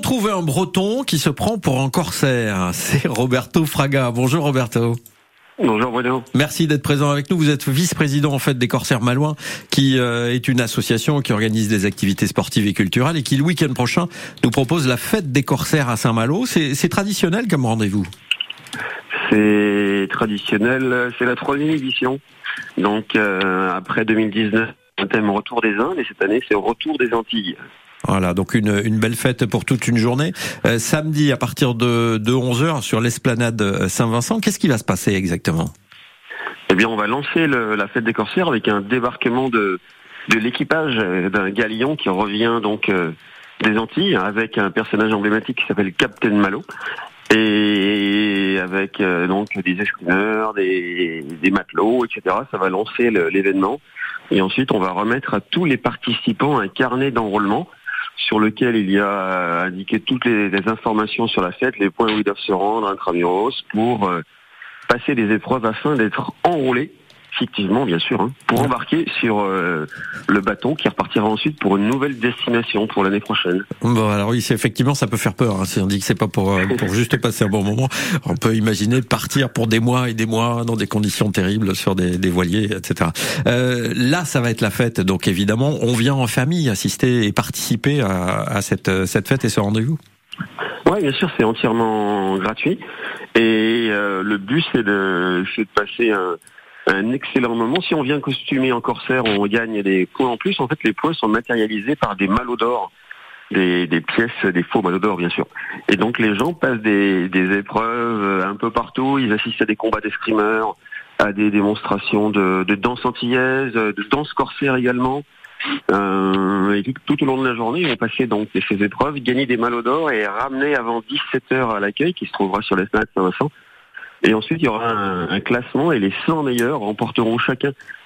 trouvé un breton qui se prend pour un corsaire. C'est Roberto Fraga. Bonjour Roberto. Bonjour Bruno. Merci d'être présent avec nous. Vous êtes vice-président en fait des Corsaires Malouins, qui euh, est une association qui organise des activités sportives et culturelles et qui le week-end prochain nous propose la fête des Corsaires à Saint-Malo. C'est traditionnel comme rendez-vous. C'est traditionnel. C'est la troisième édition. Donc euh, après 2019, un thème retour des Indes et cette année c'est retour des Antilles. Voilà, donc une, une belle fête pour toute une journée. Euh, samedi, à partir de, de 11h, sur l'esplanade Saint-Vincent, qu'est-ce qui va se passer exactement? Eh bien, on va lancer la fête des corsaires avec un débarquement de, de l'équipage d'un galion qui revient donc euh, des Antilles, avec un personnage emblématique qui s'appelle Captain Malo. Et avec euh, donc des escrimeurs, des, des matelots, etc. Ça va lancer l'événement. Et ensuite, on va remettre à tous les participants un carnet d'enrôlement sur lequel il y a euh, indiqué toutes les, informations sur la fête, les points où ils doivent se rendre intramuros pour euh, passer des épreuves afin d'être enrôlés fictivement bien sûr, hein, pour embarquer sur euh, le bateau qui repartira ensuite pour une nouvelle destination pour l'année prochaine. Bon, alors oui, effectivement, ça peut faire peur. Hein, si on dit que c'est pas pour, pour juste passer un bon moment, on peut imaginer partir pour des mois et des mois dans des conditions terribles sur des, des voiliers, etc. Euh, là, ça va être la fête, donc évidemment, on vient en famille assister et participer à, à cette, cette fête et ce rendez-vous. Oui, bien sûr, c'est entièrement gratuit. Et euh, le but, c'est de, de passer un, un excellent moment. Si on vient costumer en corsaire, on gagne des points en plus. En fait, les points sont matérialisés par des malots d'or, des, pièces, des faux malots d'or, bien sûr. Et donc, les gens passent des, épreuves un peu partout. Ils assistent à des combats d'escrimeurs, à des démonstrations de, danse antillaise, de danse corsaire également. Euh, et tout au long de la journée, ils vont passer donc ces épreuves, gagner des malots d'or et ramener avant 17 heures à l'accueil, qui se trouvera sur l'esplanade Saint-Vincent, et ensuite, il y aura un, classement et les 100 meilleurs remporteront chacun